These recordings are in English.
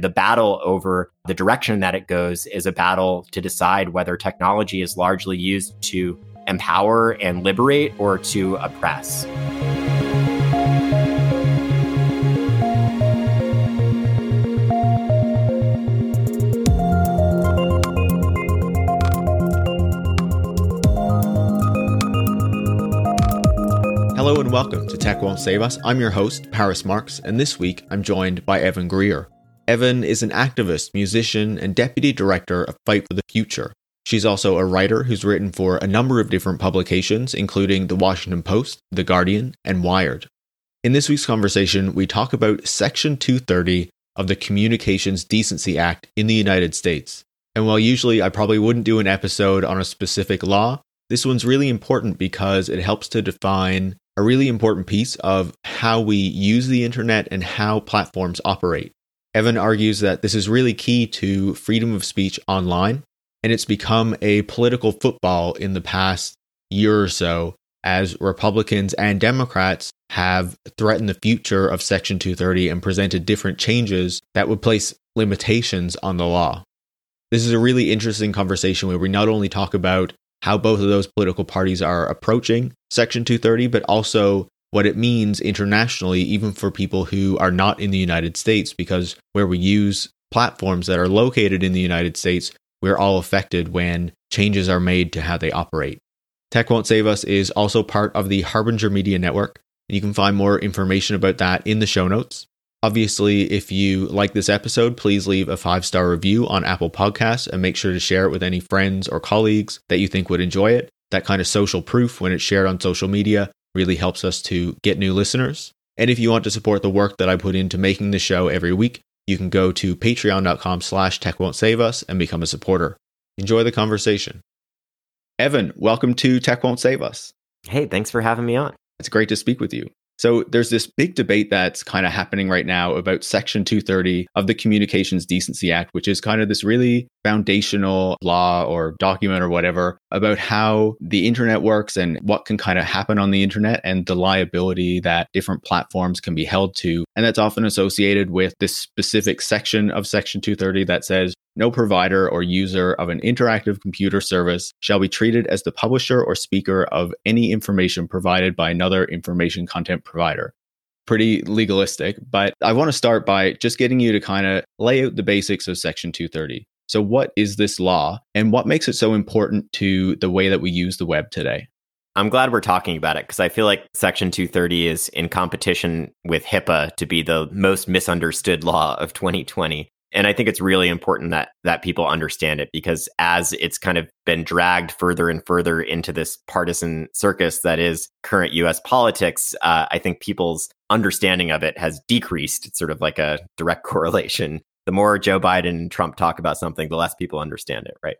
the battle over the direction that it goes is a battle to decide whether technology is largely used to empower and liberate or to oppress. Hello and welcome to Tech Won't Save Us. I'm your host, Paris Marks, and this week I'm joined by Evan Greer. Evan is an activist, musician, and deputy director of Fight for the Future. She's also a writer who's written for a number of different publications, including The Washington Post, The Guardian, and Wired. In this week's conversation, we talk about Section 230 of the Communications Decency Act in the United States. And while usually I probably wouldn't do an episode on a specific law, this one's really important because it helps to define a really important piece of how we use the internet and how platforms operate. Evan argues that this is really key to freedom of speech online, and it's become a political football in the past year or so as Republicans and Democrats have threatened the future of Section 230 and presented different changes that would place limitations on the law. This is a really interesting conversation where we not only talk about how both of those political parties are approaching Section 230, but also what it means internationally, even for people who are not in the United States, because where we use platforms that are located in the United States, we're all affected when changes are made to how they operate. Tech Won't Save Us is also part of the Harbinger Media Network. And you can find more information about that in the show notes. Obviously, if you like this episode, please leave a five star review on Apple Podcasts and make sure to share it with any friends or colleagues that you think would enjoy it. That kind of social proof, when it's shared on social media, really helps us to get new listeners. And if you want to support the work that I put into making the show every week, you can go to patreon.com slash tech won't save us and become a supporter. Enjoy the conversation. Evan, welcome to Tech Won't Save Us. Hey, thanks for having me on. It's great to speak with you. So there's this big debate that's kind of happening right now about Section 230 of the Communications Decency Act, which is kind of this really foundational law or document or whatever about how the internet works and what can kind of happen on the internet and the liability that different platforms can be held to. And that's often associated with this specific section of Section 230 that says no provider or user of an interactive computer service shall be treated as the publisher or speaker of any information provided by another information content provider. Pretty legalistic, but I want to start by just getting you to kind of lay out the basics of Section 230. So, what is this law and what makes it so important to the way that we use the web today? I'm glad we're talking about it because I feel like Section 230 is in competition with HIPAA to be the most misunderstood law of 2020 and i think it's really important that that people understand it because as it's kind of been dragged further and further into this partisan circus that is current us politics uh, i think people's understanding of it has decreased. It's sort of like a direct correlation. The more joe biden and trump talk about something the less people understand it right?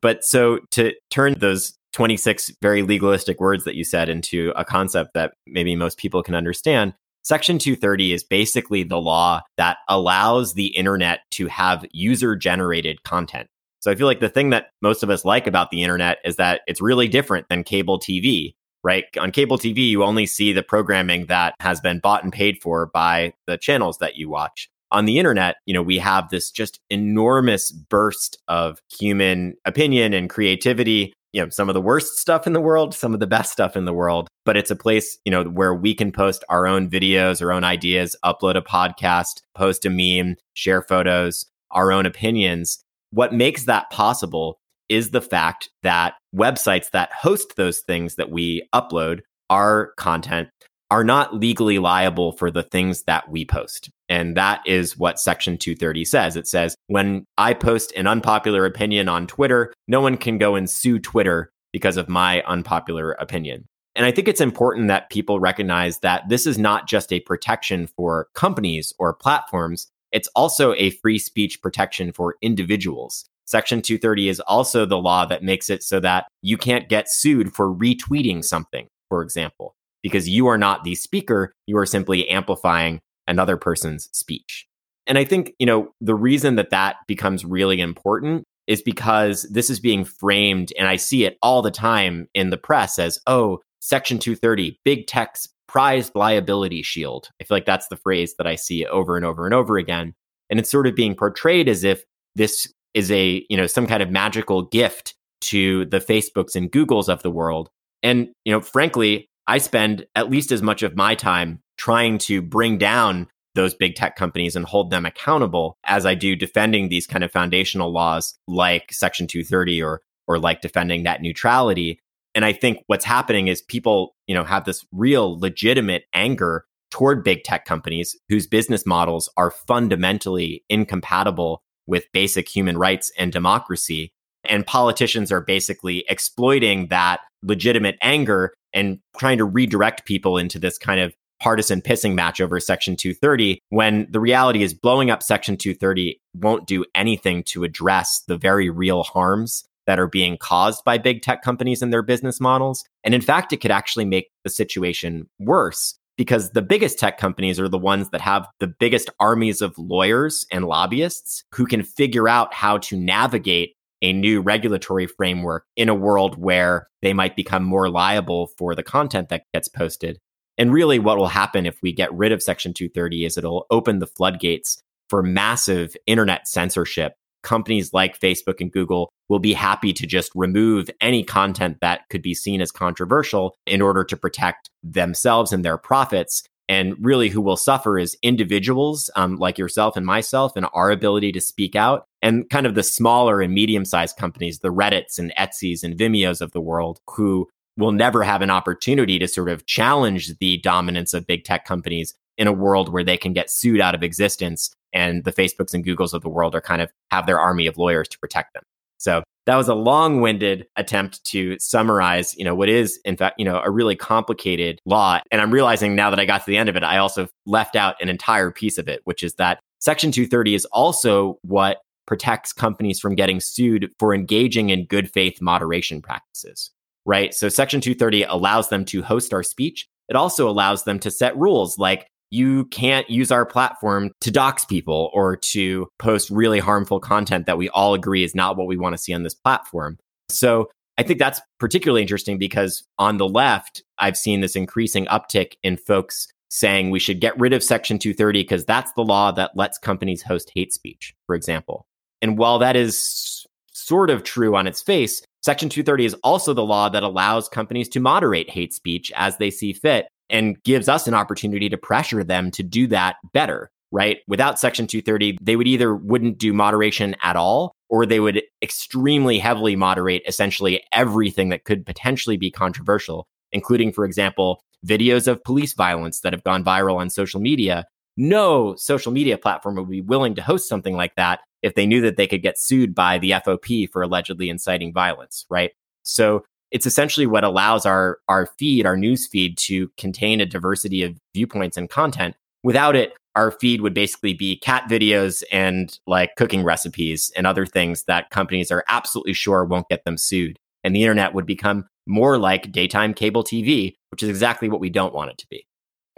But so to turn those 26 very legalistic words that you said into a concept that maybe most people can understand Section 230 is basically the law that allows the internet to have user generated content. So I feel like the thing that most of us like about the internet is that it's really different than cable TV, right? On cable TV, you only see the programming that has been bought and paid for by the channels that you watch. On the internet, you know, we have this just enormous burst of human opinion and creativity you know some of the worst stuff in the world some of the best stuff in the world but it's a place you know where we can post our own videos our own ideas upload a podcast post a meme share photos our own opinions. What makes that possible is the fact that websites that host those things that we upload our content are not legally liable for the things that we post. And that is what Section 230 says. It says when I post an unpopular opinion on Twitter, no one can go and sue Twitter because of my unpopular opinion. And I think it's important that people recognize that this is not just a protection for companies or platforms, it's also a free speech protection for individuals. Section 230 is also the law that makes it so that you can't get sued for retweeting something, for example because you are not the speaker, you are simply amplifying another person's speech. And I think, you know, the reason that that becomes really important is because this is being framed, and I see it all the time in the press as, oh, Section 230, big tech's prized liability shield. I feel like that's the phrase that I see over and over and over again. And it's sort of being portrayed as if this is a, you know, some kind of magical gift to the Facebooks and Googles of the world. And, you know, frankly, I spend at least as much of my time trying to bring down those big tech companies and hold them accountable as I do defending these kind of foundational laws like Section 230 or or like defending net neutrality. And I think what's happening is people, you know, have this real legitimate anger toward big tech companies whose business models are fundamentally incompatible with basic human rights and democracy. And politicians are basically exploiting that legitimate anger and trying to redirect people into this kind of partisan pissing match over Section 230 when the reality is blowing up Section 230 won't do anything to address the very real harms that are being caused by big tech companies and their business models. And in fact, it could actually make the situation worse because the biggest tech companies are the ones that have the biggest armies of lawyers and lobbyists who can figure out how to navigate a new regulatory framework in a world where they might become more liable for the content that gets posted. And really, what will happen if we get rid of Section 230 is it'll open the floodgates for massive internet censorship. Companies like Facebook and Google will be happy to just remove any content that could be seen as controversial in order to protect themselves and their profits. And really, who will suffer is individuals um, like yourself and myself and our ability to speak out, and kind of the smaller and medium sized companies, the Reddits and Etsy's and Vimeos of the world, who will never have an opportunity to sort of challenge the dominance of big tech companies in a world where they can get sued out of existence and the Facebooks and Googles of the world are kind of have their army of lawyers to protect them. So that was a long-winded attempt to summarize, you know, what is in fact, you know, a really complicated law. And I'm realizing now that I got to the end of it, I also left out an entire piece of it, which is that Section 230 is also what protects companies from getting sued for engaging in good faith moderation practices right? So Section 230 allows them to host our speech. It also allows them to set rules like you can't use our platform to dox people or to post really harmful content that we all agree is not what we want to see on this platform. So I think that's particularly interesting because on the left, I've seen this increasing uptick in folks saying we should get rid of Section 230 because that's the law that lets companies host hate speech, for example. And while that is sort of true on its face, Section 230 is also the law that allows companies to moderate hate speech as they see fit and gives us an opportunity to pressure them to do that better, right? Without Section 230, they would either wouldn't do moderation at all or they would extremely heavily moderate essentially everything that could potentially be controversial, including, for example, videos of police violence that have gone viral on social media. No social media platform would be willing to host something like that if they knew that they could get sued by the FOP for allegedly inciting violence, right? So it's essentially what allows our our feed, our news feed to contain a diversity of viewpoints and content. Without it, our feed would basically be cat videos and like cooking recipes and other things that companies are absolutely sure won't get them sued. And the internet would become more like daytime cable TV, which is exactly what we don't want it to be.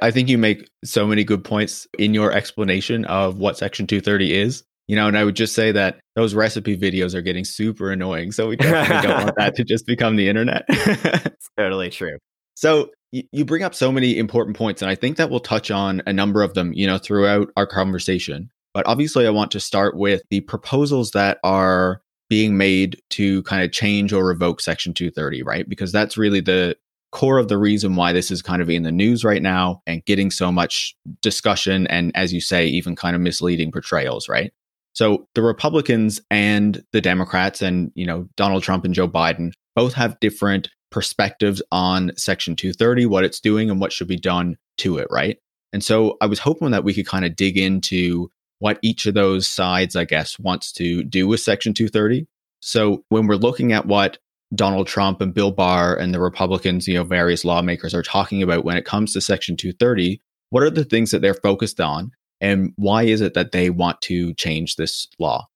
I think you make so many good points in your explanation of what Section 230 is. You know, and I would just say that those recipe videos are getting super annoying. So we definitely don't want that to just become the internet. it's totally true. So you bring up so many important points, and I think that we'll touch on a number of them, you know, throughout our conversation. But obviously, I want to start with the proposals that are being made to kind of change or revoke Section 230, right? Because that's really the core of the reason why this is kind of in the news right now and getting so much discussion and, as you say, even kind of misleading portrayals, right? So the Republicans and the Democrats and, you know, Donald Trump and Joe Biden both have different perspectives on Section 230, what it's doing and what should be done to it, right? And so I was hoping that we could kind of dig into what each of those sides, I guess, wants to do with Section 230. So when we're looking at what Donald Trump and Bill Barr and the Republicans, you know, various lawmakers are talking about when it comes to Section 230, what are the things that they're focused on? And why is it that they want to change this law?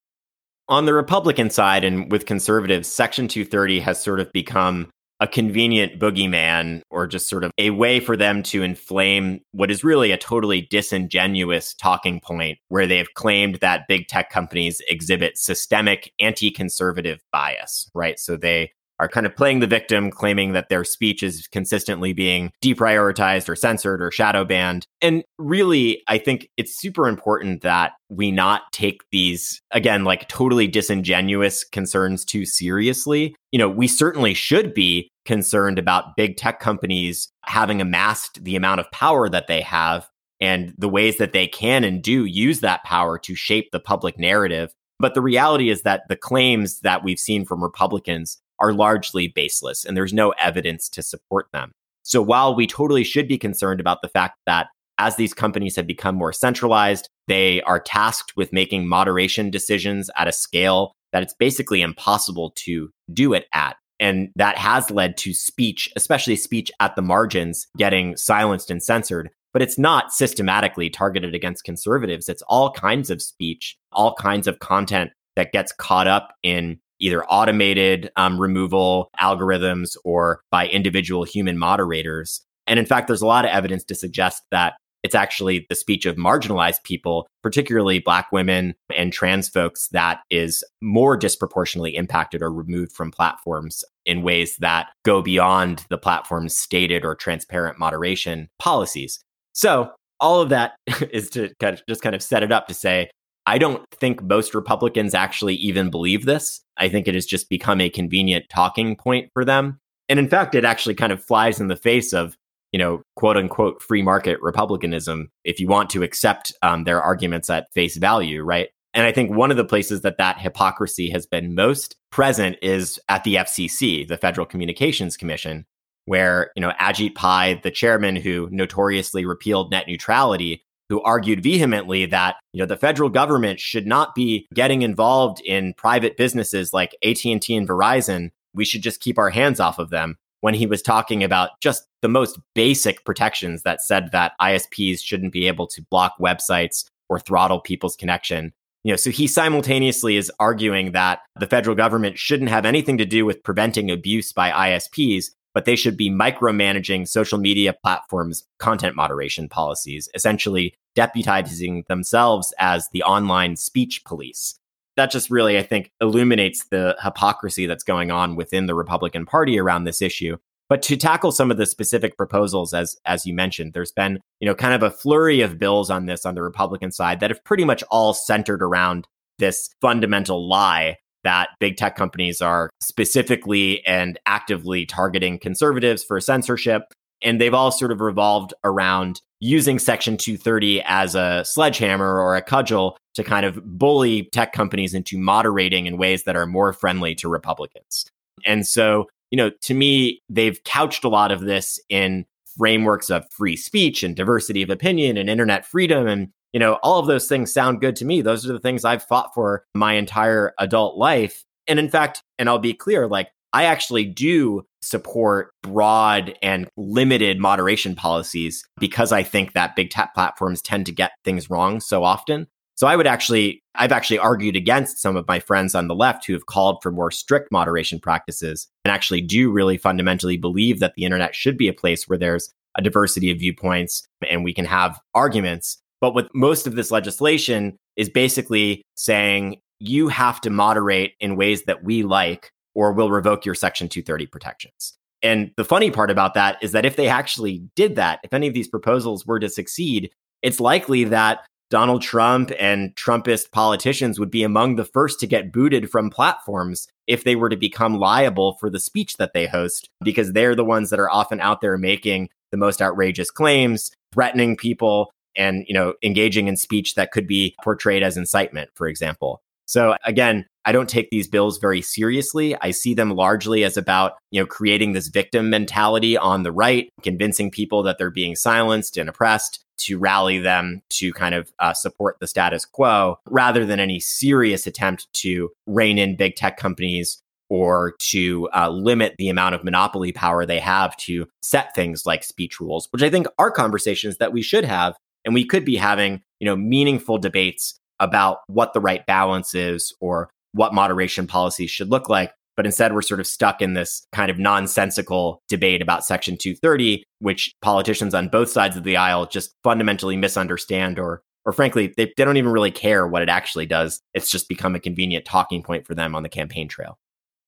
On the Republican side and with conservatives, Section 230 has sort of become a convenient boogeyman or just sort of a way for them to inflame what is really a totally disingenuous talking point where they've claimed that big tech companies exhibit systemic anti conservative bias, right? So they are kind of playing the victim, claiming that their speech is consistently being deprioritized or censored or shadow banned. And really, I think it's super important that we not take these, again, like totally disingenuous concerns too seriously. You know, we certainly should be concerned about big tech companies having amassed the amount of power that they have and the ways that they can and do use that power to shape the public narrative. But the reality is that the claims that we've seen from Republicans are largely baseless and there's no evidence to support them. So while we totally should be concerned about the fact that as these companies have become more centralized, they are tasked with making moderation decisions at a scale that it's basically impossible to do it at. And that has led to speech, especially speech at the margins, getting silenced and censored. But it's not systematically targeted against conservatives. It's all kinds of speech, all kinds of content that gets caught up in either automated um, removal algorithms or by individual human moderators. And in fact, there's a lot of evidence to suggest that it's actually the speech of marginalized people, particularly Black women and trans folks, that is more disproportionately impacted or removed from platforms in ways that go beyond the platform's stated or transparent moderation policies. So, all of that is to kind of just kind of set it up to say, I don't think most Republicans actually even believe this. I think it has just become a convenient talking point for them. And in fact, it actually kind of flies in the face of you know, quote unquote free market republicanism if you want to accept um, their arguments at face value, right? And I think one of the places that that hypocrisy has been most present is at the FCC, the Federal Communications Commission, where, you know, Ajit Pai, the chairman who notoriously repealed net neutrality, who argued vehemently that, you know, the federal government should not be getting involved in private businesses like AT&T and Verizon. We should just keep our hands off of them when he was talking about just the most basic protections that said that ISPs shouldn't be able to block websites or throttle people's connection. You know, so he simultaneously is arguing that the federal government shouldn't have anything to do with preventing abuse by ISPs, but they should be micromanaging social media platforms' content moderation policies, essentially deputizing themselves as the online speech police that just really, I think, illuminates the hypocrisy that's going on within the Republican Party around this issue. But to tackle some of the specific proposals, as as you mentioned, there's been you know kind of a flurry of bills on this on the Republican side that have pretty much all centered around this fundamental lie that big tech companies are specifically and actively targeting conservatives for censorship. And they've all sort of revolved around using Section 230 as a sledgehammer or a cudgel to kind of bully tech companies into moderating in ways that are more friendly to Republicans. And so, you know, to me, they've couched a lot of this in frameworks of free speech and diversity of opinion and internet freedom. And, you know, all of those things sound good to me. Those are the things I've fought for my entire adult life. And in fact, and I'll be clear, like, I actually do support broad and limited moderation policies because I think that big tech platforms tend to get things wrong so often. So I would actually, I've actually argued against some of my friends on the left who have called for more strict moderation practices and actually do really fundamentally believe that the internet should be a place where there's a diversity of viewpoints and we can have arguments. But with most of this legislation is basically saying you have to moderate in ways that we like or we'll revoke your Section 230 protections. And the funny part about that is that if they actually did that, if any of these proposals were to succeed, it's likely that Donald Trump and Trumpist politicians would be among the first to get booted from platforms if they were to become liable for the speech that they host, because they're the ones that are often out there making the most outrageous claims, threatening people, and you know engaging in speech that could be portrayed as incitement, for example. So again, I don't take these bills very seriously. I see them largely as about, you know, creating this victim mentality on the right, convincing people that they're being silenced and oppressed to rally them to kind of uh, support the status quo rather than any serious attempt to rein in big tech companies or to uh, limit the amount of monopoly power they have to set things like speech rules, which I think are conversations that we should have. And we could be having, you know, meaningful debates about what the right balance is or what moderation policies should look like. But instead, we're sort of stuck in this kind of nonsensical debate about Section 230, which politicians on both sides of the aisle just fundamentally misunderstand or or frankly, they, they don't even really care what it actually does. It's just become a convenient talking point for them on the campaign trail.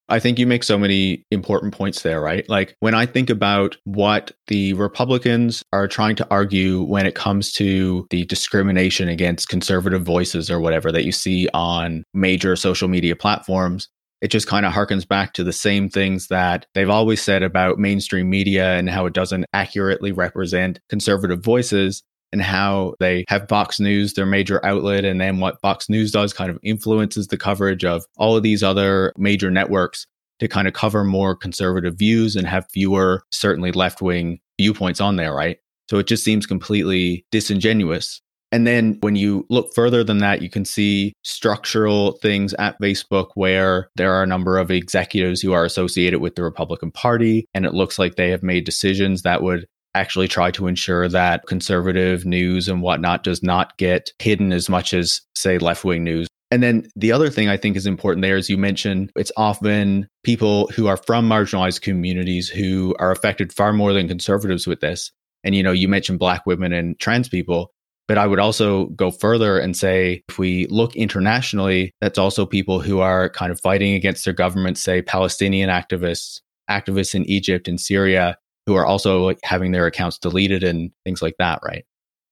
I think you make so many important points there, right? Like when I think about what the Republicans are trying to argue when it comes to the discrimination against conservative voices or whatever that you see on major social media platforms, it just kind of harkens back to the same things that they've always said about mainstream media and how it doesn't accurately represent conservative voices and how they have Fox News, their major outlet, and then what Fox News does kind of influences the coverage of all of these other major networks to kind of cover more conservative views and have fewer, certainly left wing viewpoints on there, right? So it just seems completely disingenuous. And then when you look further than that, you can see structural things at Facebook where there are a number of executives who are associated with the Republican Party. And it looks like they have made decisions that would actually try to ensure that conservative news and whatnot does not get hidden as much as, say, left wing news. And then the other thing I think is important there is you mentioned it's often people who are from marginalized communities who are affected far more than conservatives with this. And, you know, you mentioned black women and trans people. But I would also go further and say if we look internationally, that's also people who are kind of fighting against their government, say Palestinian activists, activists in Egypt and Syria, who are also having their accounts deleted and things like that, right?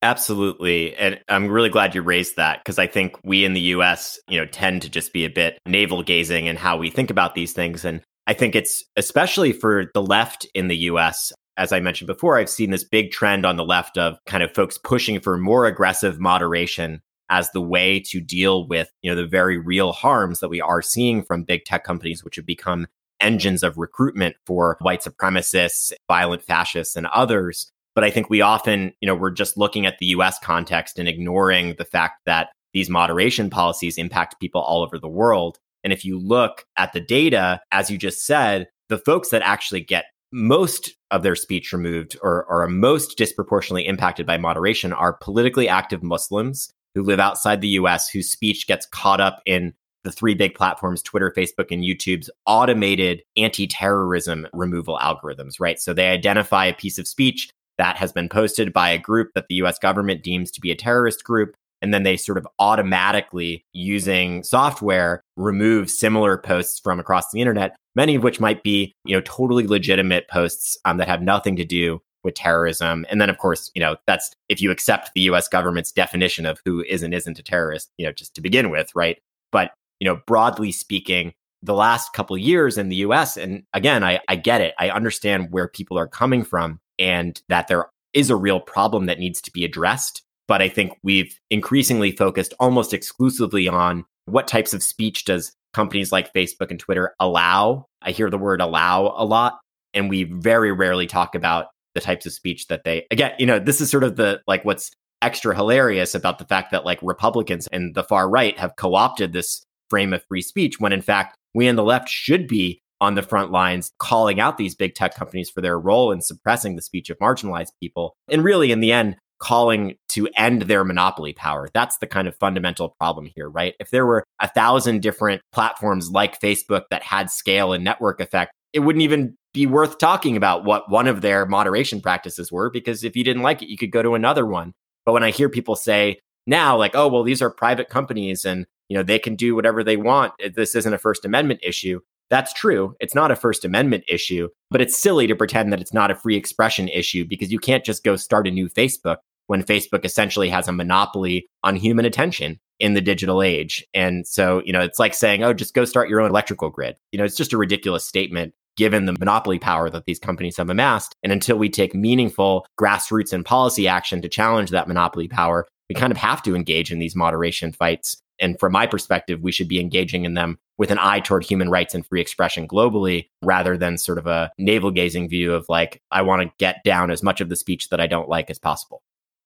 Absolutely. And I'm really glad you raised that because I think we in the US, you know, tend to just be a bit navel gazing in how we think about these things. And I think it's especially for the left in the US. As I mentioned before, I've seen this big trend on the left of kind of folks pushing for more aggressive moderation as the way to deal with, you know, the very real harms that we are seeing from big tech companies, which have become engines of recruitment for white supremacists, violent fascists, and others. But I think we often, you know, we're just looking at the US context and ignoring the fact that these moderation policies impact people all over the world. And if you look at the data, as you just said, the folks that actually get most of their speech removed or, or are most disproportionately impacted by moderation are politically active Muslims who live outside the US whose speech gets caught up in the three big platforms, Twitter, Facebook, and YouTube's automated anti terrorism removal algorithms, right? So they identify a piece of speech that has been posted by a group that the US government deems to be a terrorist group. And then they sort of automatically, using software, remove similar posts from across the internet, many of which might be, you know, totally legitimate posts um, that have nothing to do with terrorism. And then, of course, you know, that's if you accept the US government's definition of who is and isn't a terrorist, you know, just to begin with, right? But you know, broadly speaking, the last couple years in the US, and again, I, I get it. I understand where people are coming from and that there is a real problem that needs to be addressed. But I think we've increasingly focused almost exclusively on what types of speech does companies like Facebook and Twitter allow. I hear the word allow a lot, and we very rarely talk about the types of speech that they, again, you know, this is sort of the like what's extra hilarious about the fact that like Republicans and the far right have co opted this frame of free speech when in fact we on the left should be on the front lines calling out these big tech companies for their role in suppressing the speech of marginalized people and really in the end calling to end their monopoly power that's the kind of fundamental problem here right if there were a thousand different platforms like facebook that had scale and network effect it wouldn't even be worth talking about what one of their moderation practices were because if you didn't like it you could go to another one but when i hear people say now like oh well these are private companies and you know, they can do whatever they want. This isn't a First Amendment issue. That's true. It's not a First Amendment issue, but it's silly to pretend that it's not a free expression issue because you can't just go start a new Facebook when Facebook essentially has a monopoly on human attention in the digital age. And so, you know, it's like saying, oh, just go start your own electrical grid. You know, it's just a ridiculous statement given the monopoly power that these companies have amassed. And until we take meaningful grassroots and policy action to challenge that monopoly power, we kind of have to engage in these moderation fights and from my perspective, we should be engaging in them with an eye toward human rights and free expression globally rather than sort of a navel gazing view of like, I want to get down as much of the speech that I don't like as possible.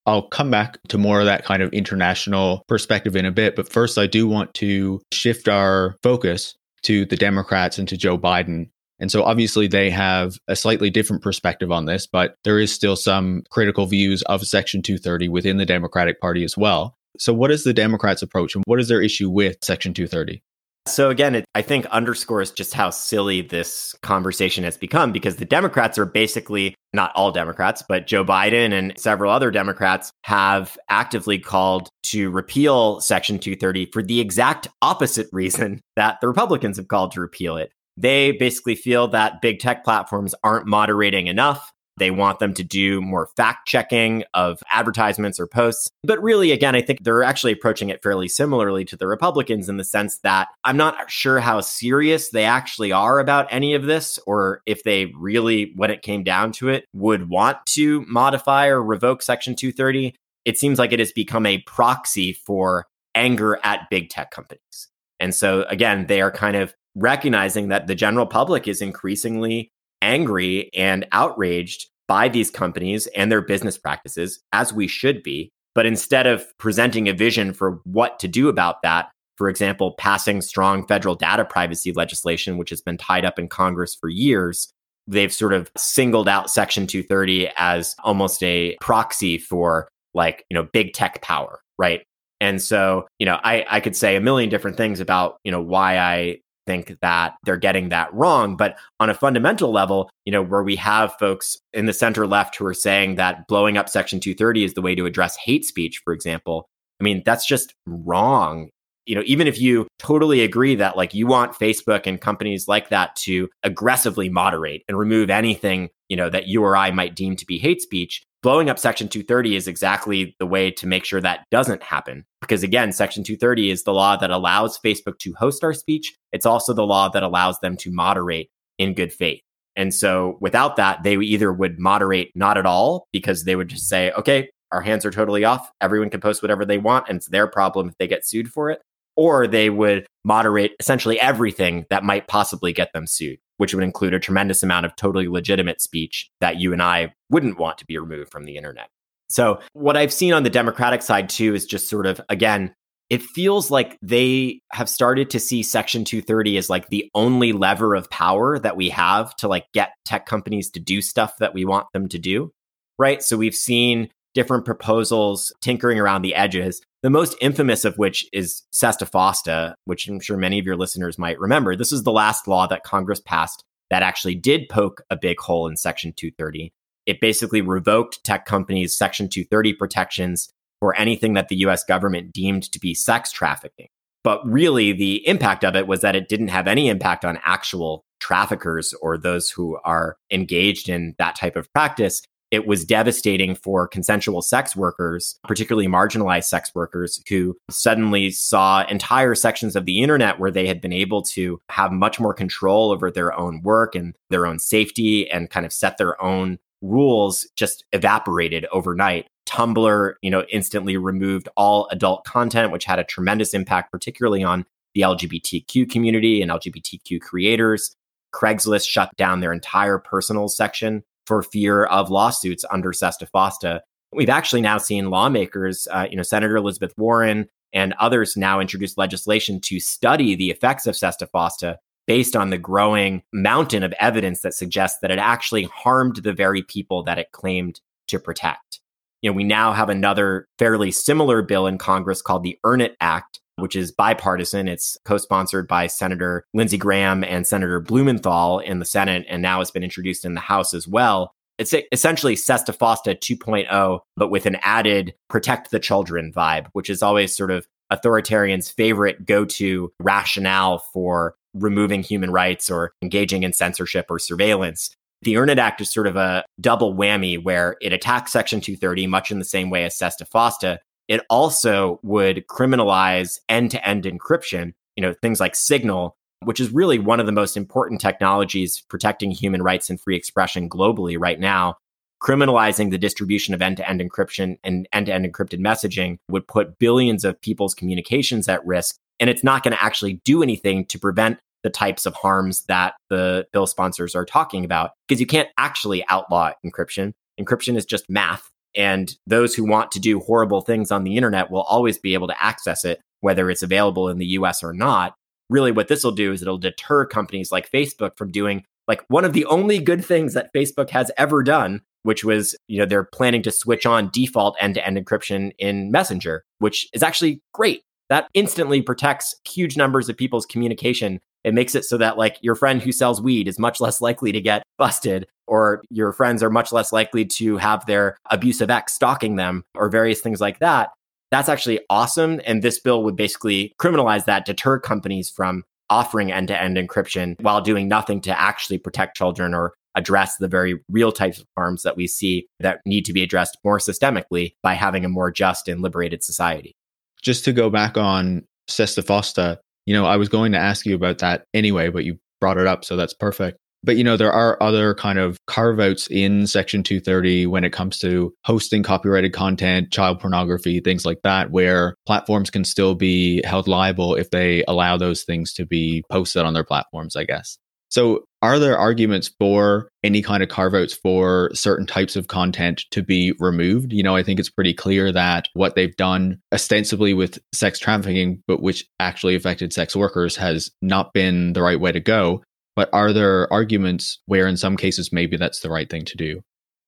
I'll come back to more of that kind of international perspective in a bit. But first, I do want to shift our focus to the Democrats and to Joe Biden. And so obviously they have a slightly different perspective on this, but there is still some critical views of Section 230 within the Democratic Party as well. So, what is the Democrats' approach and what is their issue with Section 230? So, again, it, I think underscores just how silly this conversation has become because the Democrats are basically not all Democrats, but Joe Biden and several other Democrats have actively called to repeal Section 230 for the exact opposite reason that the Republicans have called to repeal it. They basically feel that big tech platforms aren't moderating enough. They want them to do more fact checking of advertisements or posts. But really, again, I think they're actually approaching it fairly similarly to the Republicans in the sense that I'm not sure how serious they actually are about any of this, or if they really, when it came down to it, would want to modify or revoke Section 230. It seems like it has become a proxy for anger at big tech companies. And so, again, they are kind of recognizing that the general public is increasingly angry and outraged by these companies and their business practices, as we should be. But instead of presenting a vision for what to do about that, for example, passing strong federal data privacy legislation, which has been tied up in Congress for years, they've sort of singled out Section 230 as almost a proxy for like, you know, big tech power, right? And so, you know, I, I could say a million different things about, you know, why I think that they're getting that wrong. But on a fundamental level, you know, where we have folks in the center left who are saying that blowing up Section 230 is the way to address hate speech, for example, I mean, that's just wrong. You know, even if you totally agree that like you want Facebook and companies like that to aggressively moderate and remove anything, you know, that you or I might deem to be hate speech, blowing up Section 230 is exactly the way to make sure that doesn't happen. Because again, Section 230 is the law that allows Facebook to host our speech. It's also the law that allows them to moderate in good faith. And so without that, they either would moderate not at all because they would just say, okay, our hands are totally off. Everyone can post whatever they want, and it's their problem if they get sued for it. Or they would moderate essentially everything that might possibly get them sued which would include a tremendous amount of totally legitimate speech that you and I wouldn't want to be removed from the internet. So, what I've seen on the Democratic side too is just sort of, again, it feels like they have started to see Section 230 as like the only lever of power that we have to like get tech companies to do stuff that we want them to do. Right. So, we've seen different proposals tinkering around the edges. The most infamous of which is SESTA FOSTA, which I'm sure many of your listeners might remember. This is the last law that Congress passed that actually did poke a big hole in Section 230. It basically revoked tech companies' Section 230 protections for anything that the US government deemed to be sex trafficking. But really, the impact of it was that it didn't have any impact on actual traffickers or those who are engaged in that type of practice. It was devastating for consensual sex workers, particularly marginalized sex workers who suddenly saw entire sections of the internet where they had been able to have much more control over their own work and their own safety and kind of set their own rules just evaporated overnight. Tumblr, you know, instantly removed all adult content, which had a tremendous impact, particularly on the LGBTQ community and LGBTQ creators. Craigslist shut down their entire personal section for fear of lawsuits under SESTA FOSTA. We've actually now seen lawmakers, uh, you know, Senator Elizabeth Warren and others now introduce legislation to study the effects of SESTA FOSTA based on the growing mountain of evidence that suggests that it actually harmed the very people that it claimed to protect. You know, we now have another fairly similar bill in Congress called the Earn It Act, which is bipartisan. It's co sponsored by Senator Lindsey Graham and Senator Blumenthal in the Senate, and now it's been introduced in the House as well. It's essentially SESTA FOSTA 2.0, but with an added protect the children vibe, which is always sort of authoritarians' favorite go to rationale for removing human rights or engaging in censorship or surveillance. The Earn It Act is sort of a double whammy where it attacks Section 230 much in the same way as SESTA FOSTA, it also would criminalize end to end encryption, you know, things like Signal, which is really one of the most important technologies protecting human rights and free expression globally right now. Criminalizing the distribution of end to end encryption and end to end encrypted messaging would put billions of people's communications at risk. And it's not going to actually do anything to prevent the types of harms that the bill sponsors are talking about because you can't actually outlaw encryption. Encryption is just math. And those who want to do horrible things on the internet will always be able to access it, whether it's available in the US or not. Really, what this will do is it'll deter companies like Facebook from doing like one of the only good things that Facebook has ever done, which was, you know, they're planning to switch on default end to end encryption in Messenger, which is actually great. That instantly protects huge numbers of people's communication it makes it so that like your friend who sells weed is much less likely to get busted or your friends are much less likely to have their abusive ex stalking them or various things like that. That's actually awesome. And this bill would basically criminalize that, deter companies from offering end to end encryption while doing nothing to actually protect children or address the very real types of harms that we see that need to be addressed more systemically by having a more just and liberated society. Just to go back on Sesta Fosta, you know, I was going to ask you about that anyway, but you brought it up, so that's perfect. But you know, there are other kind of carve outs in Section 230 when it comes to hosting copyrighted content, child pornography, things like that, where platforms can still be held liable if they allow those things to be posted on their platforms, I guess. So, are there arguments for any kind of carve outs for certain types of content to be removed? You know, I think it's pretty clear that what they've done ostensibly with sex trafficking, but which actually affected sex workers, has not been the right way to go. But are there arguments where, in some cases, maybe that's the right thing to do?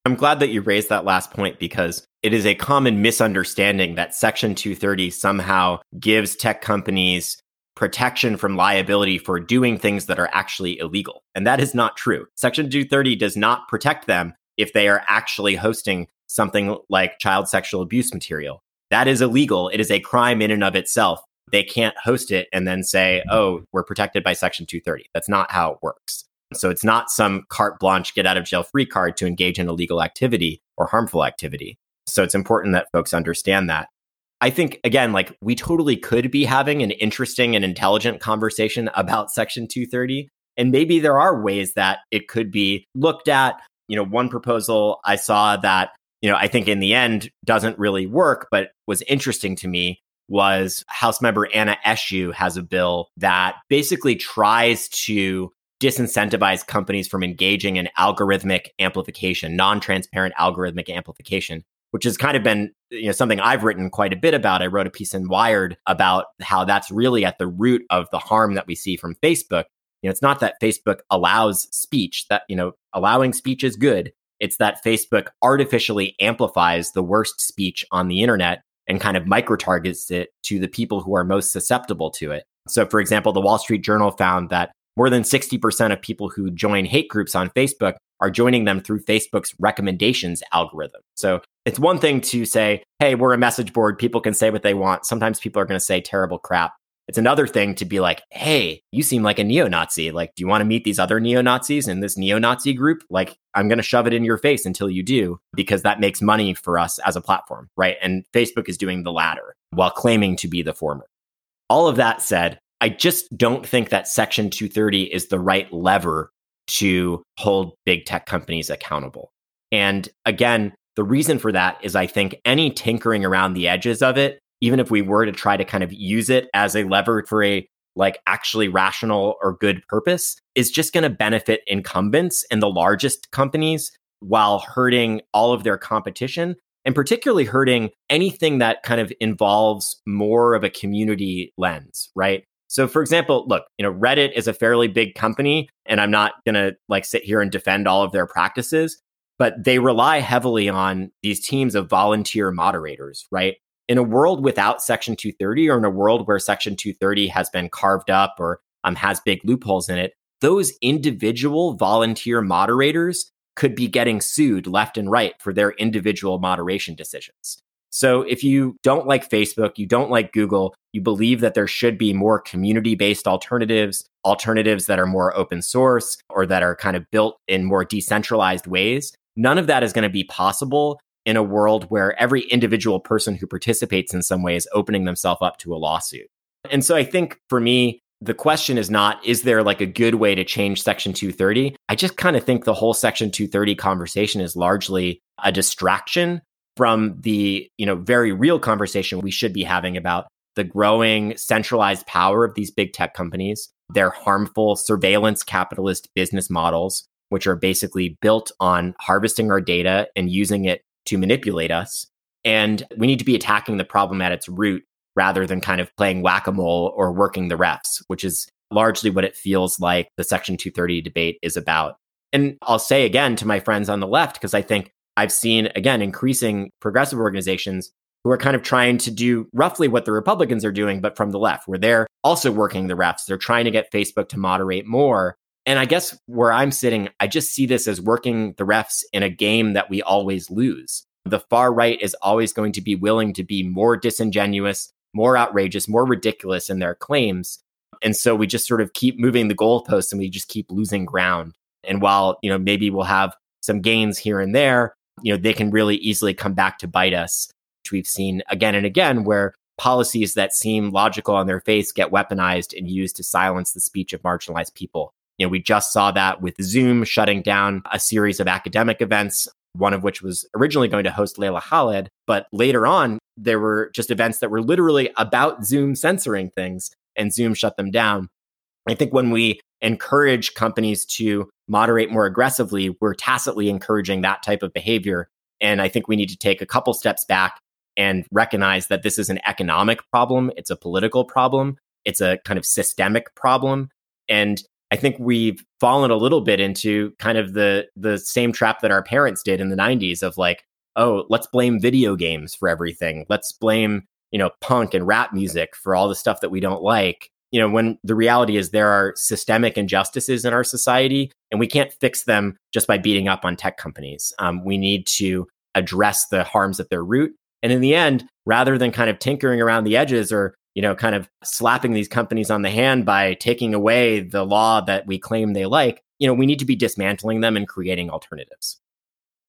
I'm glad that you raised that last point because it is a common misunderstanding that Section 230 somehow gives tech companies protection from liability for doing things that are actually illegal. And that is not true. Section 230 does not protect them if they are actually hosting something like child sexual abuse material. That is illegal. It is a crime in and of itself. They can't host it and then say, mm-hmm. oh, we're protected by Section 230. That's not how it works. So it's not some carte blanche get out of jail free card to engage in illegal activity or harmful activity. So it's important that folks understand that. I think, again, like we totally could be having an interesting and intelligent conversation about Section 230. And maybe there are ways that it could be looked at. You know, one proposal I saw that, you know, I think in the end doesn't really work, but was interesting to me was House member Anna Eshoo has a bill that basically tries to disincentivize companies from engaging in algorithmic amplification, non-transparent algorithmic amplification which has kind of been you know something I've written quite a bit about. I wrote a piece in Wired about how that's really at the root of the harm that we see from Facebook. You know, it's not that Facebook allows speech that, you know, allowing speech is good. It's that Facebook artificially amplifies the worst speech on the internet and kind of micro targets it to the people who are most susceptible to it. So, for example, the Wall Street Journal found that more than 60% of people who join hate groups on Facebook are joining them through Facebook's recommendations algorithm. So it's one thing to say, hey, we're a message board. People can say what they want. Sometimes people are going to say terrible crap. It's another thing to be like, hey, you seem like a neo Nazi. Like, do you want to meet these other neo Nazis in this neo Nazi group? Like, I'm going to shove it in your face until you do, because that makes money for us as a platform, right? And Facebook is doing the latter while claiming to be the former. All of that said, I just don't think that Section 230 is the right lever to hold big tech companies accountable. And again, the reason for that is I think any tinkering around the edges of it, even if we were to try to kind of use it as a lever for a like actually rational or good purpose, is just going to benefit incumbents and the largest companies while hurting all of their competition and particularly hurting anything that kind of involves more of a community lens, right? So for example, look, you know, Reddit is a fairly big company and I'm not going to like sit here and defend all of their practices, but they rely heavily on these teams of volunteer moderators, right? In a world without Section 230 or in a world where Section 230 has been carved up or um, has big loopholes in it, those individual volunteer moderators could be getting sued left and right for their individual moderation decisions. So if you don't like Facebook, you don't like Google, you believe that there should be more community based alternatives, alternatives that are more open source or that are kind of built in more decentralized ways, none of that is going to be possible in a world where every individual person who participates in some way is opening themselves up to a lawsuit. And so I think for me, the question is not, is there like a good way to change Section 230? I just kind of think the whole Section 230 conversation is largely a distraction from the you know very real conversation we should be having about the growing centralized power of these big tech companies their harmful surveillance capitalist business models which are basically built on harvesting our data and using it to manipulate us and we need to be attacking the problem at its root rather than kind of playing whack-a-mole or working the refs which is largely what it feels like the section 230 debate is about and i'll say again to my friends on the left because i think I've seen, again, increasing progressive organizations who are kind of trying to do roughly what the Republicans are doing, but from the left, where they're also working the refs. They're trying to get Facebook to moderate more. And I guess where I'm sitting, I just see this as working the refs in a game that we always lose. The far right is always going to be willing to be more disingenuous, more outrageous, more ridiculous in their claims And so we just sort of keep moving the goalposts and we just keep losing ground. And while, you know, maybe we'll have some gains here and there, you know, they can really easily come back to bite us, which we've seen again and again, where policies that seem logical on their face get weaponized and used to silence the speech of marginalized people. You know, we just saw that with Zoom shutting down a series of academic events, one of which was originally going to host Laila Khaled, but later on there were just events that were literally about Zoom censoring things and Zoom shut them down. I think when we encourage companies to moderate more aggressively, we're tacitly encouraging that type of behavior. And I think we need to take a couple steps back and recognize that this is an economic problem, it's a political problem, it's a kind of systemic problem. And I think we've fallen a little bit into kind of the the same trap that our parents did in the 90s of like, oh, let's blame video games for everything. Let's blame, you know, punk and rap music for all the stuff that we don't like you know, when the reality is there are systemic injustices in our society and we can't fix them just by beating up on tech companies. Um, we need to address the harms at their root. And in the end, rather than kind of tinkering around the edges or, you know, kind of slapping these companies on the hand by taking away the law that we claim they like, you know, we need to be dismantling them and creating alternatives.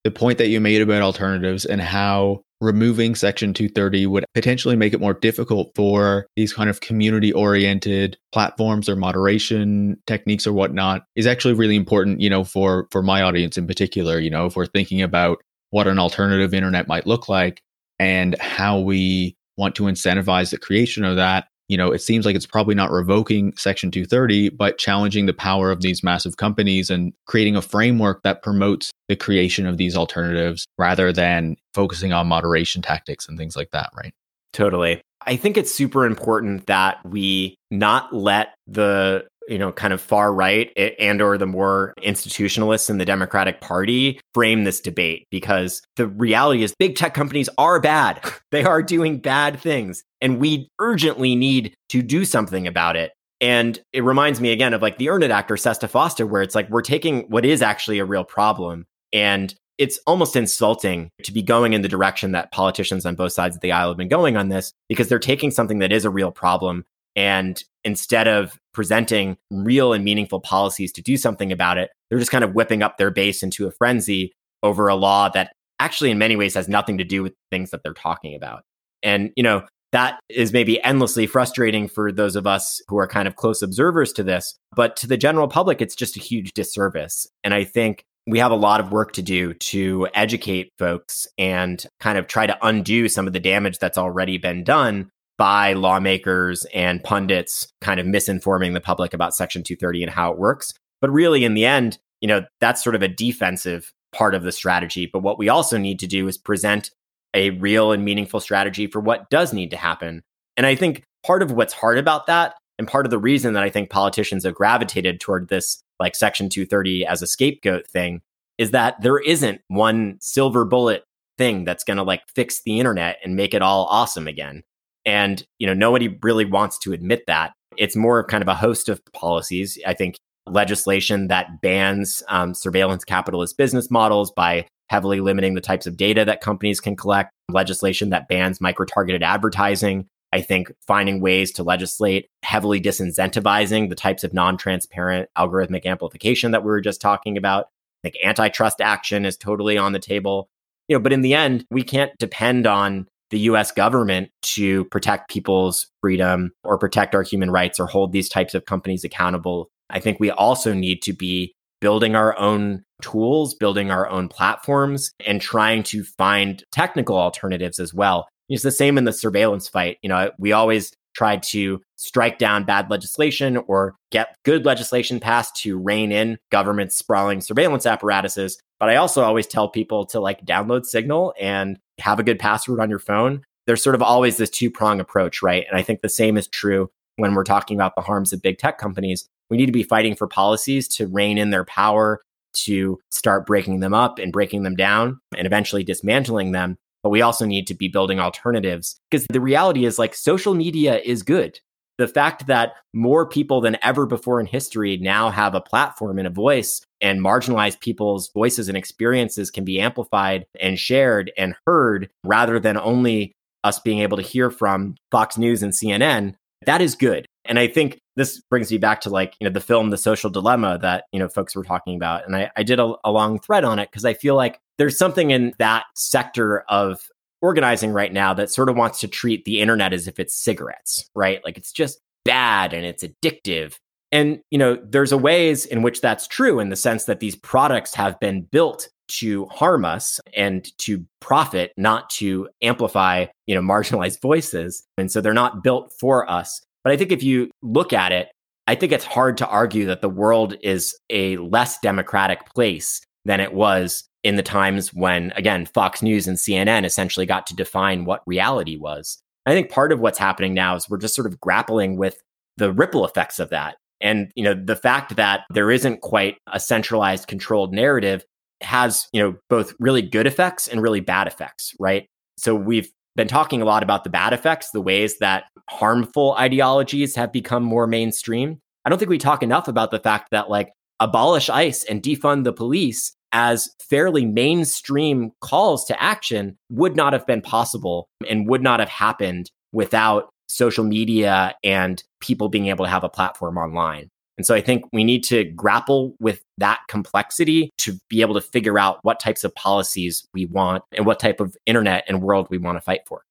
The point that you made about alternatives and how removing Section 230 would potentially make it more difficult for these kind of community oriented platforms or moderation techniques or whatnot is actually really important, you know, for, for my audience in particular. You know, if we're thinking about what an alternative internet might look like and how we want to incentivize the creation of that, you know, it seems like it's probably not revoking Section 230, but challenging the power of these massive companies and creating a framework that promotes the creation of these alternatives rather than focusing on moderation tactics and things like that, right? Totally. I think it's super important that we not let the you know kind of far right and or the more institutionalists in the democratic party frame this debate because the reality is big tech companies are bad. They are doing bad things and we urgently need to do something about it. And it reminds me again of like the Internet actor SESTA FOSTA, where it's like we're taking what is actually a real problem and it's almost insulting to be going in the direction that politicians on both sides of the aisle have been going on this because they're taking something that is a real problem and instead of presenting real and meaningful policies to do something about it, they're just kind of whipping up their base into a frenzy over a law that actually, in many ways, has nothing to do with things that they're talking about. And, you know, that is maybe endlessly frustrating for those of us who are kind of close observers to this. But to the general public, it's just a huge disservice. And I think we have a lot of work to do to educate folks and kind of try to undo some of the damage that's already been done by lawmakers and pundits kind of misinforming the public about Section 230 and how it works. But really, in the end, you know, that's sort of a defensive part of the strategy. But what we also need to do is present a real and meaningful strategy for what does need to happen. And I think part of what's hard about that, and part of the reason that I think politicians have gravitated toward this like Section 230 as a scapegoat thing, is that there isn't one silver bullet thing that's going to like fix the internet and make it all awesome again. And, you know, nobody really wants to admit that. It's more of kind of a host of policies. I think legislation that bans um, surveillance capitalist business models by heavily limiting the types of data that companies can collect, legislation that bans micro targeted advertising. I think finding ways to legislate heavily disincentivizing the types of non transparent algorithmic amplification that we were just talking about. I think antitrust action is totally on the table. You know, but in the end, we can't depend on the US government to protect people's freedom or protect our human rights or hold these types of companies accountable. I think we also need to be building our own tools, building our own platforms, and trying to find technical alternatives as well. It's the same in the surveillance fight. You know, we always try to strike down bad legislation or get good legislation passed to rein in government's sprawling surveillance apparatuses. But I also always tell people to like download Signal and have a good password on your phone. There's sort of always this two prong approach, right? And I think the same is true when we're talking about the harms of big tech companies. We need to be fighting for policies to rein in their power, to start breaking them up and breaking them down and eventually dismantling them. But we also need to be building alternatives because the reality is like social media is good the fact that more people than ever before in history now have a platform and a voice and marginalized people's voices and experiences can be amplified and shared and heard rather than only us being able to hear from Fox News and CNN, that is good. And I think this brings me back to like, you know, the film, The Social Dilemma that, you know, folks were talking about. And I, I did a, a long thread on it because I feel like there's something in that sector of organizing right now that sort of wants to treat the internet as if it's cigarettes, right? Like it's just bad and it's addictive. And, you know, there's a ways in which that's true in the sense that these products have been built to harm us and to profit, not to amplify, you know, marginalized voices. And so they're not built for us. But I think if you look at it, I think it's hard to argue that the world is a less democratic place than it was in the times when, again, Fox News and CNN essentially got to define what reality was. I think part of what's happening now is we're just sort of grappling with the ripple effects of that. And, you know, the fact that there isn't quite a centralized controlled narrative has, you know, both really good effects and really bad effects, right? So we've been talking a lot about the bad effects, the ways that harmful ideologies have become more mainstream. I don't think we talk enough about the fact that like abolish ICE and defund the police as fairly mainstream calls to action would not have been possible and would not have happened without social media and people being able to have a platform online. And so I think we need to grapple with that complexity to be able to figure out what types of policies we want and what type of internet and world we want to fight for.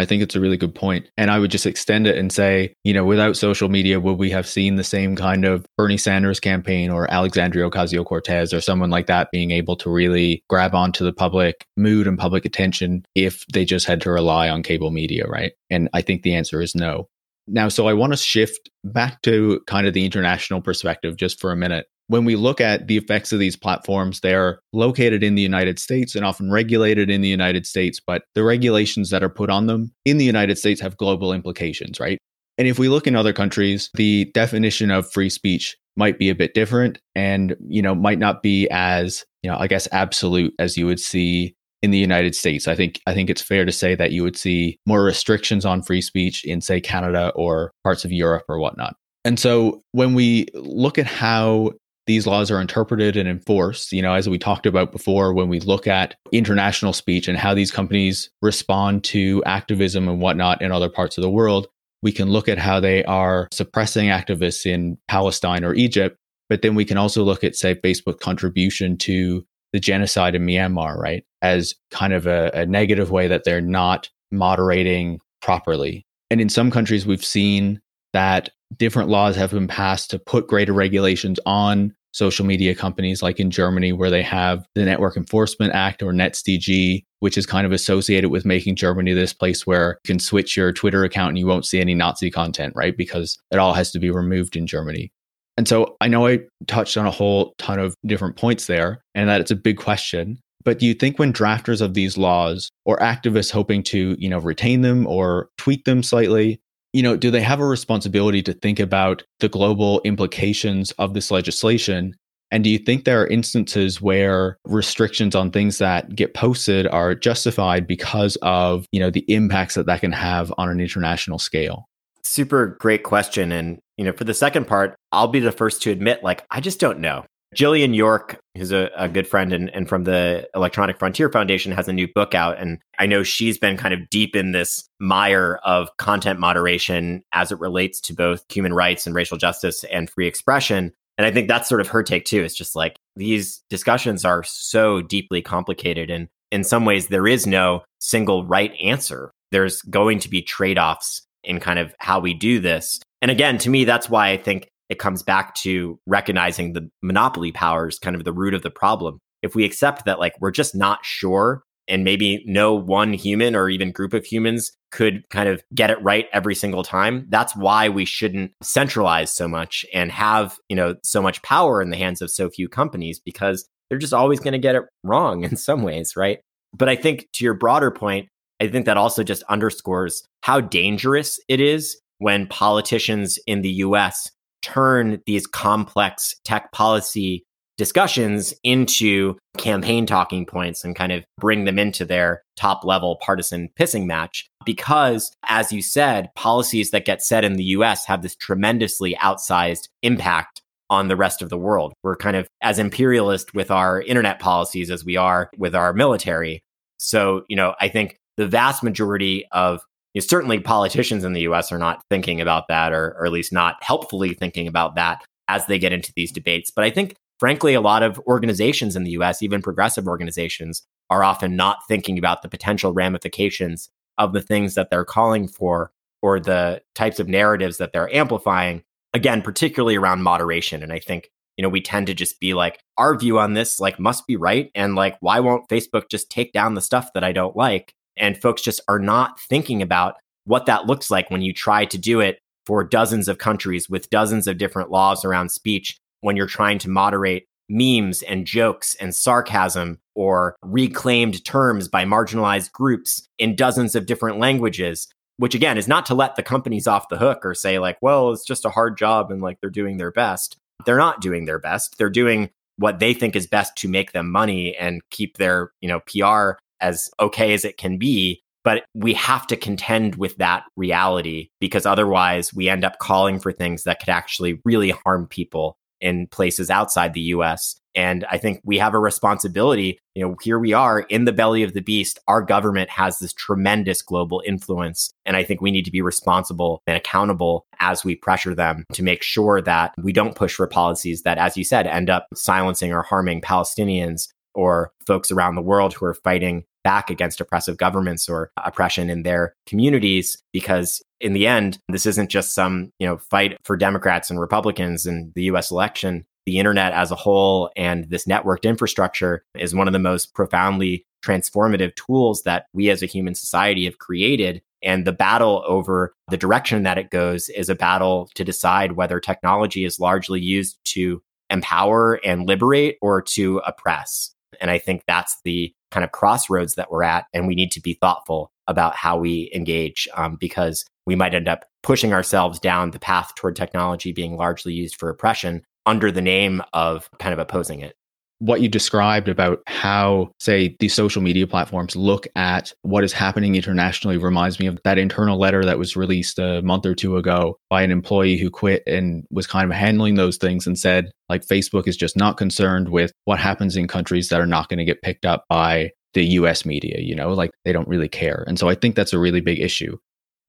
I think it's a really good point. And I would just extend it and say, you know, without social media, would we have seen the same kind of Bernie Sanders campaign or Alexandria Ocasio Cortez or someone like that being able to really grab onto the public mood and public attention if they just had to rely on cable media, right? And I think the answer is no. Now, so I want to shift back to kind of the international perspective just for a minute. When we look at the effects of these platforms, they're located in the United States and often regulated in the United States, but the regulations that are put on them in the United States have global implications, right? And if we look in other countries, the definition of free speech might be a bit different and, you know, might not be as, you know, I guess absolute as you would see in the United States. I think I think it's fair to say that you would see more restrictions on free speech in say Canada or parts of Europe or whatnot. And so when we look at how these laws are interpreted and enforced, you know, as we talked about before, when we look at international speech and how these companies respond to activism and whatnot in other parts of the world, we can look at how they are suppressing activists in Palestine or Egypt. But then we can also look at, say, Facebook contribution to the genocide in Myanmar, right? As kind of a, a negative way that they're not moderating properly. And in some countries, we've seen that different laws have been passed to put greater regulations on social media companies, like in Germany, where they have the Network Enforcement Act or NetzDG, which is kind of associated with making Germany this place where you can switch your Twitter account and you won't see any Nazi content, right? Because it all has to be removed in Germany. And so I know I touched on a whole ton of different points there and that it's a big question. But do you think when drafters of these laws or activists hoping to, you know, retain them or tweak them slightly, you know, do they have a responsibility to think about the global implications of this legislation? And do you think there are instances where restrictions on things that get posted are justified because of, you know, the impacts that that can have on an international scale? Super great question. And, you know, for the second part, I'll be the first to admit, like, I just don't know. Jillian York, who's a, a good friend and, and from the Electronic Frontier Foundation, has a new book out. And I know she's been kind of deep in this mire of content moderation as it relates to both human rights and racial justice and free expression. And I think that's sort of her take too. It's just like these discussions are so deeply complicated. And in some ways, there is no single right answer. There's going to be trade offs in kind of how we do this. And again, to me, that's why I think it comes back to recognizing the monopoly powers, kind of the root of the problem. If we accept that, like, we're just not sure, and maybe no one human or even group of humans could kind of get it right every single time, that's why we shouldn't centralize so much and have, you know, so much power in the hands of so few companies because they're just always going to get it wrong in some ways, right? But I think to your broader point, I think that also just underscores how dangerous it is when politicians in the US turn these complex tech policy discussions into campaign talking points and kind of bring them into their top level partisan pissing match. Because, as you said, policies that get set in the US have this tremendously outsized impact on the rest of the world. We're kind of as imperialist with our internet policies as we are with our military. So, you know, I think the vast majority of you know, certainly politicians in the US are not thinking about that, or, or at least not helpfully thinking about that as they get into these debates. But I think, frankly, a lot of organizations in the US, even progressive organizations, are often not thinking about the potential ramifications of the things that they're calling for or the types of narratives that they're amplifying. Again, particularly around moderation. And I think you know, we tend to just be like, our view on this, like, must be right. And like, why won't Facebook just take down the stuff that I don't like? And folks just are not thinking about what that looks like when you try to do it for dozens of countries with dozens of different laws around speech when you're trying to moderate memes and jokes and sarcasm or reclaimed terms by marginalized groups in dozens of different languages which again is not to let the companies off the hook or say like well it's just a hard job and like they're doing their best they're not doing their best. They're doing what they think is best to make them money and keep their, you know, PR as okay as it can be. But we have to contend with that reality because otherwise we end up calling for things that could actually really harm people in places outside the US. And I think we have a responsibility. You know, here we are in the belly of the beast. Our government has this tremendous global influence. And I think we need to be responsible and accountable as we pressure them to make sure that we don't push for policies that, as you said, end up silencing or harming Palestinians or folks around the world who are fighting back against oppressive governments or oppression in their communities because in the end this isn't just some you know fight for democrats and republicans in the US election. The internet as a whole and this networked infrastructure is one of the most profoundly transformative tools that we as a human society have created. And the battle over the direction that it goes is a battle to decide whether technology is largely used to empower and liberate or to oppress and I think that's the kind of crossroads that we're at. And we need to be thoughtful about how we engage um, because we might end up pushing ourselves down the path toward technology being largely used for oppression under the name of kind of opposing it what you described about how, say, these social media platforms look at what is happening internationally reminds me of that internal letter that was released a month or two ago by an employee who quit and was kind of handling those things and said, like, Facebook is just not concerned with what happens in countries that are not going to get picked up by the US media, you know, like they don't really care. And so I think that's a really big issue.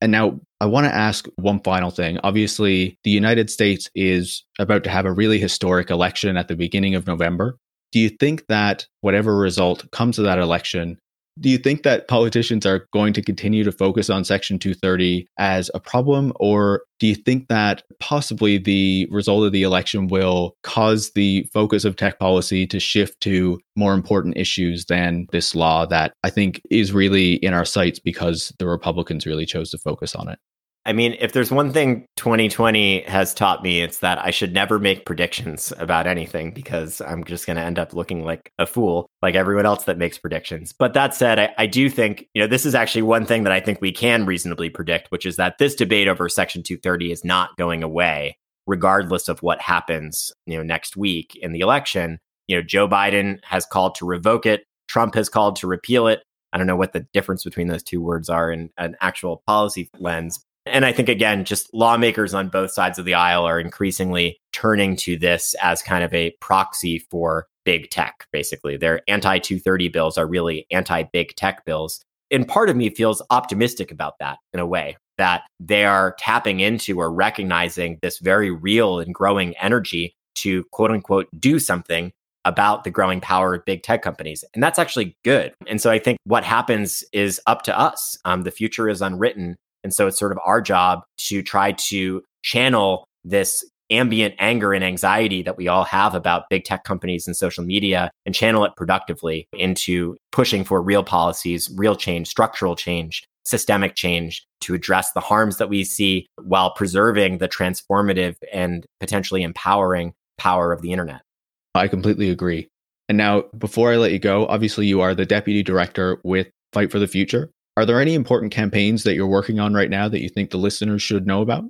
And now I want to ask one final thing. Obviously, the United States is about to have a really historic election at the beginning of November. Do you think that whatever result comes of that election, do you think that politicians are going to continue to focus on Section 230 as a problem? Or do you think that possibly the result of the election will cause the focus of tech policy to shift to more important issues than this law that I think is really in our sights because the Republicans really chose to focus on it? I mean, if there's one thing 2020 has taught me, it's that I should never make predictions about anything because I'm just going to end up looking like a fool, like everyone else that makes predictions. But that said, I, I, do think, you know, this is actually one thing that I think we can reasonably predict, which is that this debate over Section 230 is not going away, regardless of what happens, you know, next week in the election. You know, Joe Biden has called to revoke it. Trump has called to repeal it. I don't know what the difference between those two words are in an actual policy lens, and I think, again, just lawmakers on both sides of the aisle are increasingly turning to this as kind of a proxy for big tech, basically. Their anti 230 bills are really anti big tech bills. And part of me feels optimistic about that in a way that they are tapping into or recognizing this very real and growing energy to quote unquote do something about the growing power of big tech companies. And that's actually good. And so I think what happens is up to us. Um, the future is unwritten. And so it's sort of our job to try to channel this ambient anger and anxiety that we all have about big tech companies and social media and channel it productively into pushing for real policies, real change, structural change, systemic change to address the harms that we see while preserving the transformative and potentially empowering power of the internet. I completely agree. And now, before I let you go, obviously you are the deputy director with Fight for the Future. Are there any important campaigns that you're working on right now that you think the listeners should know about?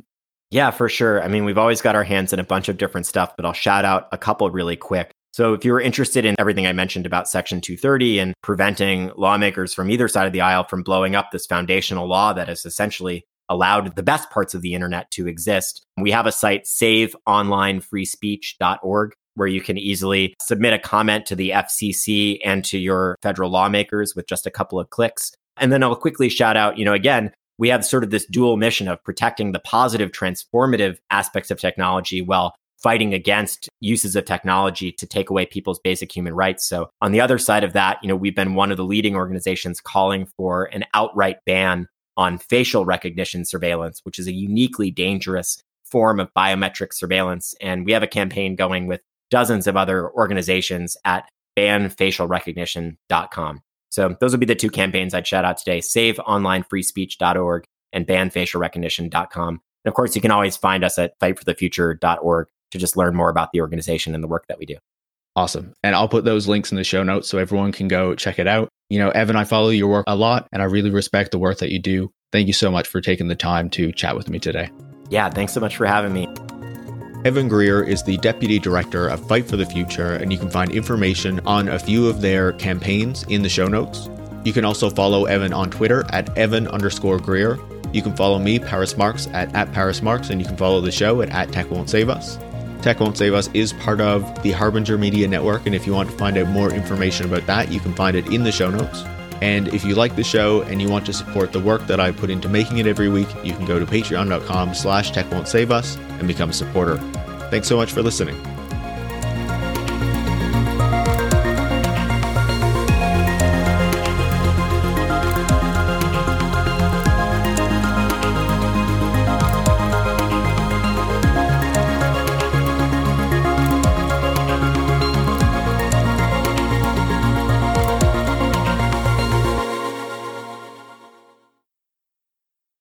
Yeah, for sure. I mean, we've always got our hands in a bunch of different stuff, but I'll shout out a couple really quick. So, if you're interested in everything I mentioned about Section 230 and preventing lawmakers from either side of the aisle from blowing up this foundational law that has essentially allowed the best parts of the internet to exist, we have a site, saveonlinefreespeech.org, where you can easily submit a comment to the FCC and to your federal lawmakers with just a couple of clicks. And then I'll quickly shout out, you know, again, we have sort of this dual mission of protecting the positive, transformative aspects of technology while fighting against uses of technology to take away people's basic human rights. So on the other side of that, you know, we've been one of the leading organizations calling for an outright ban on facial recognition surveillance, which is a uniquely dangerous form of biometric surveillance. And we have a campaign going with dozens of other organizations at banfacialrecognition.com. So those would be the two campaigns I'd shout out today saveonlinefreespeech.org and banfacialrecognition.com. And of course, you can always find us at fightforthefuture.org to just learn more about the organization and the work that we do. Awesome. And I'll put those links in the show notes so everyone can go check it out. You know, Evan, I follow your work a lot and I really respect the work that you do. Thank you so much for taking the time to chat with me today. Yeah, thanks so much for having me. Evan Greer is the Deputy Director of Fight for the Future, and you can find information on a few of their campaigns in the show notes. You can also follow Evan on Twitter at Evan underscore Greer. You can follow me, Paris Marks, at, at Paris Marks, and you can follow the show at, at Tech Won't Save Us. Tech Won't Save Us is part of the Harbinger Media Network, and if you want to find out more information about that, you can find it in the show notes. And if you like the show and you want to support the work that I put into making it every week, you can go to patreon.com slash tech won't save us and become a supporter. Thanks so much for listening.